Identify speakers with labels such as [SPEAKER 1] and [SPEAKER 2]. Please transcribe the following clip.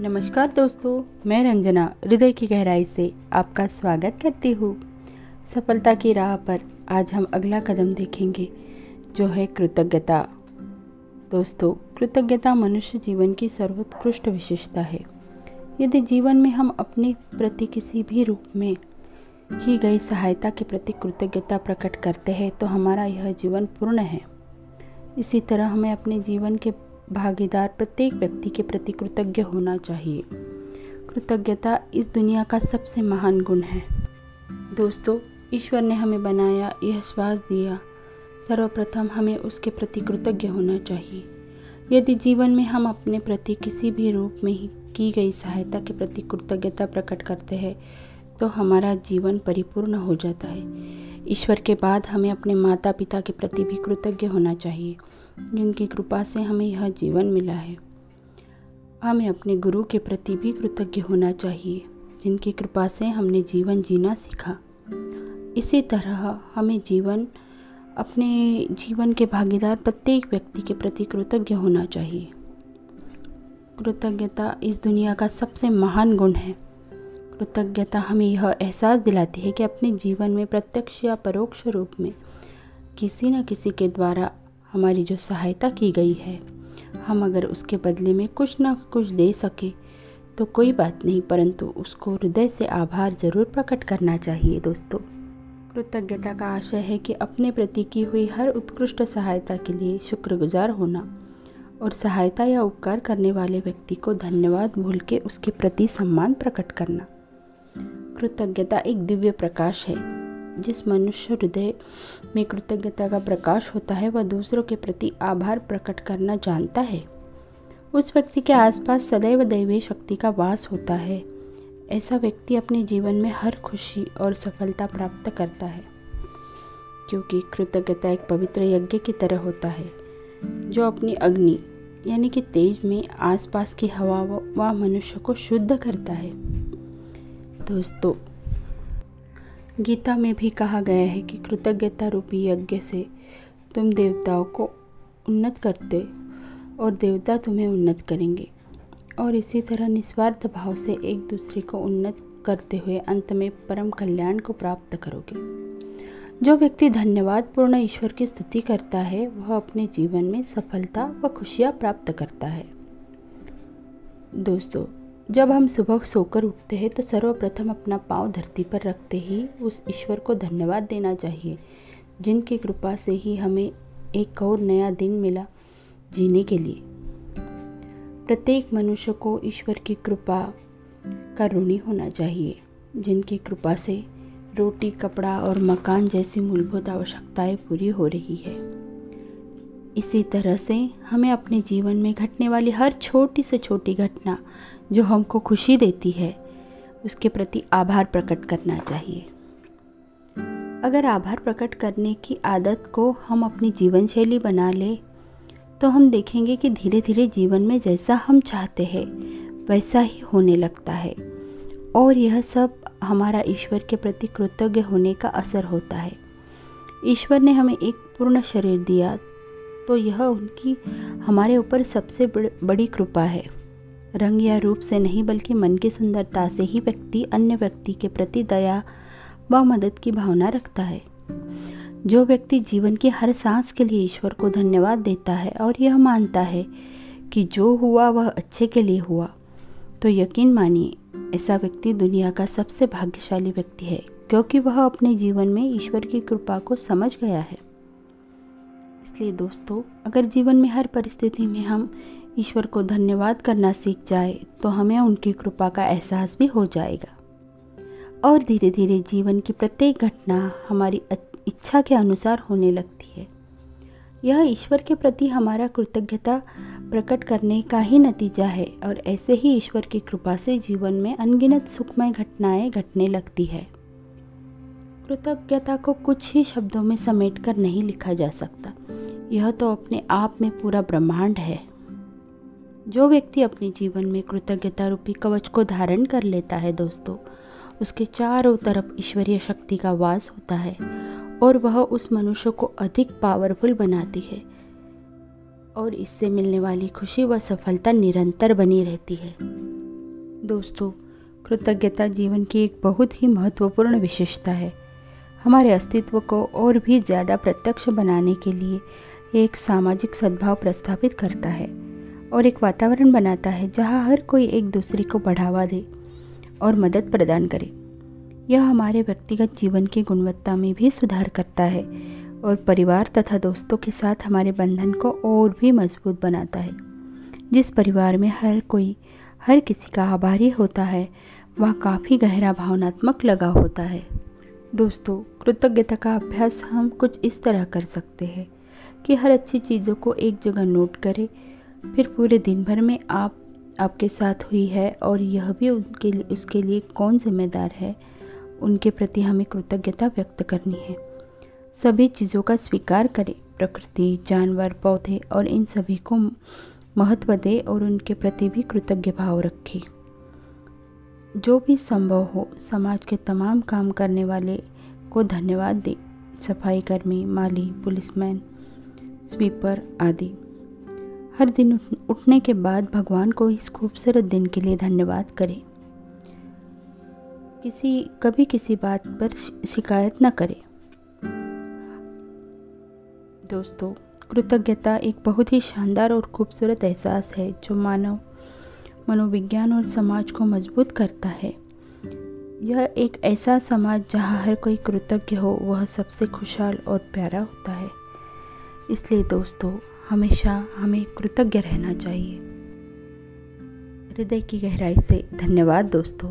[SPEAKER 1] नमस्कार दोस्तों, मैं रंजना, हृदय की गहराई से आपका स्वागत करती हूँ। सफलता की राह पर आज हम अगला कदम देखेंगे, जो है कृतज्ञता। दोस्तों, कृतज्ञता मनुष्य जीवन की सर्वोत्कृष्ट विशेषता है। यदि जीवन में हम अपने प्रति किसी भी रूप में की गई सहायता के प्रति कृतज्ञता प्रकट करते हैं तो हमारा यह जीवन पूर्ण है। इसी तरह हमें अपने जीवन के भागीदार प्रत्येक व्यक्ति के प्रति कृतज्ञ होना चाहिए। कृतज्ञता इस दुनिया का सबसे महान गुण है। दोस्तों, ईश्वर ने हमें बनाया, यह श्वास दिया। सर्वप्रथम हमें उसके प्रति कृतज्ञ होना चाहिए। यदि जीवन में हम अपने प्रति किसी भी रूप में ही की गई सहायता के प्रति कृतज्ञता प्रकट करते हैं तो हमारा जीवन परिपूर्ण हो जाता है। ईश्वर के बाद हमें अपने माता पिता के प्रति भी कृतज्ञ होना चाहिए। जिनकी कृपा से हमें यह जीवन मिला है। हमें अपने गुरु के प्रति भी कृतज्ञ होना चाहिए, जिनकी कृपा से हमने जीवन जीना सीखा। इसी तरह हमें जीवन, अपने जीवन के भागीदार प्रत्येक व्यक्ति के प्रति कृतज्ञ होना चाहिए। कृतज्ञता इस दुनिया का सबसे महान गुण है। कृतज्ञता हमें यह एहसास दिलाती है कि अपने जीवन में प्रत्यक्ष या परोक्ष रूप में किसी न किसी के द्वारा हमारी जो सहायता की गई है, हम अगर उसके बदले में कुछ ना कुछ दे सके तो कोई बात नहीं, परंतु उसको हृदय से आभार ज़रूर प्रकट करना चाहिए दोस्तों। कृतज्ञता का आशय है कि अपने प्रति की हुई हर उत्कृष्ट सहायता के लिए शुक्रगुजार होना और सहायता या उपकार करने वाले व्यक्ति को धन्यवाद भूल के उसके प्रति सम्मान प्रकट करना। कृतज्ञता एक दिव्य प्रकाश है। जिस मनुष्य हृदय में कृतज्ञता का प्रकाश होता है, वह दूसरों के प्रति आभार प्रकट करना जानता है। उस व्यक्ति के आसपास सदैव दैवीय शक्ति का वास होता है। ऐसा व्यक्ति अपने जीवन में हर खुशी और सफलता प्राप्त करता है, क्योंकि कृतज्ञता एक पवित्र यज्ञ की तरह होता है, जो अपनी अग्नि, यानी कि तेज में आसपास की हवा व मनुष्य को शुद्ध करता है। दोस्तों गीता में भी कहा गया है कि कृतज्ञता रूपी यज्ञ से तुम देवताओं को उन्नत करते और देवता तुम्हें उन्नत करेंगे। और इसी तरह निस्वार्थ भाव से एक दूसरे को उन्नत करते हुए अंत में परम कल्याण को प्राप्त करोगे। जो व्यक्ति धन्यवाद पूर्ण ईश्वर की स्तुति करता है, वह अपने जीवन में सफलता व खुशियाँ प्राप्त करता है। दोस्तों जब हम सुबह सोकर उठते हैं तो सर्वप्रथम अपना पाँव धरती पर रखते ही उस ईश्वर को धन्यवाद देना चाहिए, जिनकी कृपा से ही हमें एक और नया दिन मिला जीने के लिए। प्रत्येक मनुष्य को ईश्वर की कृपा का ऋणी होना चाहिए, जिनकी कृपा से रोटी, कपड़ा और मकान जैसी मूलभूत आवश्यकताएँ पूरी हो रही है। इसी तरह से हमें अपने जीवन में घटने वाली हर छोटी से छोटी घटना जो हमको खुशी देती है, उसके प्रति आभार प्रकट करना चाहिए। अगर आभार प्रकट करने की आदत को हम अपनी जीवन शैली बना ले तो हम देखेंगे कि धीरे धीरे जीवन में जैसा हम चाहते हैं, वैसा ही होने लगता है। और यह सब हमारा ईश्वर के प्रति कृतज्ञ होने का असर होता है। ईश्वर ने हमें एक पूर्ण शरीर दिया तो यह उनकी, हमारे ऊपर सबसे बड़ी कृपा है। रंग या रूप से नहीं, बल्कि मन की सुंदरता से ही व्यक्ति अन्य व्यक्ति के प्रति दया व मदद की भावना रखता है। जो व्यक्ति जीवन की हर सांस के लिए ईश्वर को धन्यवाद देता है और यह मानता है कि जो हुआ, वह अच्छे के लिए हुआ। तो यकीन मानिए, ऐसा व्यक्ति दुनिया का सबसे भाग्यशाली व्यक्ति है, क्योंकि वह अपने जीवन में ईश्वर की कृपा को समझ गया है। इसलिए दोस्तों, अगर जीवन में हर परिस्थिति में हम ईश्वर को धन्यवाद करना सीख जाए तो हमें उनकी कृपा का एहसास भी हो जाएगा। और धीरे धीरे जीवन की प्रत्येक घटना हमारी इच्छा के अनुसार होने लगती है। यह ईश्वर के प्रति हमारा कृतज्ञता प्रकट करने का ही नतीजा है, और ऐसे ही ईश्वर की कृपा से जीवन में अनगिनत सुखमय घटनाएँ घटने लगती है। कृतज्ञता को कुछ ही शब्दों में समेट कर नहीं लिखा जा सकता। यह तो अपने आप में पूरा ब्रह्मांड है। जो व्यक्ति अपने जीवन में कृतज्ञता रूपी कवच को धारण कर लेता है दोस्तों, उसके चारों तरफ़ ईश्वरीय शक्ति का वास होता है और वह उस मनुष्य को अधिक पावरफुल बनाती है और इससे मिलने वाली खुशी व सफलता निरंतर बनी रहती है। दोस्तों, कृतज्ञता जीवन की एक बहुत ही महत्वपूर्ण विशेषता है। हमारे अस्तित्व को और भी ज़्यादा प्रत्यक्ष बनाने के लिए एक सामाजिक सद्भाव प्रस्थापित करता है और एक वातावरण बनाता है जहाँ हर कोई एक दूसरे को बढ़ावा दे और मदद प्रदान करे। यह हमारे व्यक्तिगत जीवन की गुणवत्ता में भी सुधार करता है और परिवार तथा दोस्तों के साथ हमारे बंधन को और भी मज़बूत बनाता है। जिस परिवार में हर कोई, हर किसी का आभारी होता है, वह काफ़ी गहरा भावनात्मक लगाव होता है। दोस्तों, कृतज्ञता का अभ्यास हम कुछ इस तरह कर सकते हैं। कि हर अच्छी चीज़ों को एक जगह नोट करें। फिर पूरे दिन भर में आप, आपके साथ हुई है और यह भी उनके लिए, उसके लिए कौन जिम्मेदार है? उनके प्रति हमें कृतज्ञता व्यक्त करनी है। सभी चीज़ों का स्वीकार करें। प्रकृति, जानवर, पौधे और इन सभी को महत्व दें और उनके प्रति भी कृतज्ञ भाव रखें। जो भी संभव हो, समाज के तमाम काम करने वाले को धन्यवाद दें। सफ़ाई कर्मी माली, पुलिसमैन स्वीपर आदि। हर दिन उठने के बाद भगवान को इस खूबसूरत दिन के लिए धन्यवाद करें। किसी, कभी किसी बात पर शिकायत न करें। दोस्तों, कृतज्ञता एक बहुत ही शानदार और खूबसूरत एहसास है, जो मानव, मनोविज्ञान और समाज को मज़बूत करता है। यह एक ऐसा समाज जहाँ हर कोई कृतज्ञ हो, वह सबसे खुशहाल और प्यारा होता है। इसलिए दोस्तों हमेशा हमें कृतज्ञ रहना चाहिए। हृदय की गहराई से धन्यवाद दोस्तों।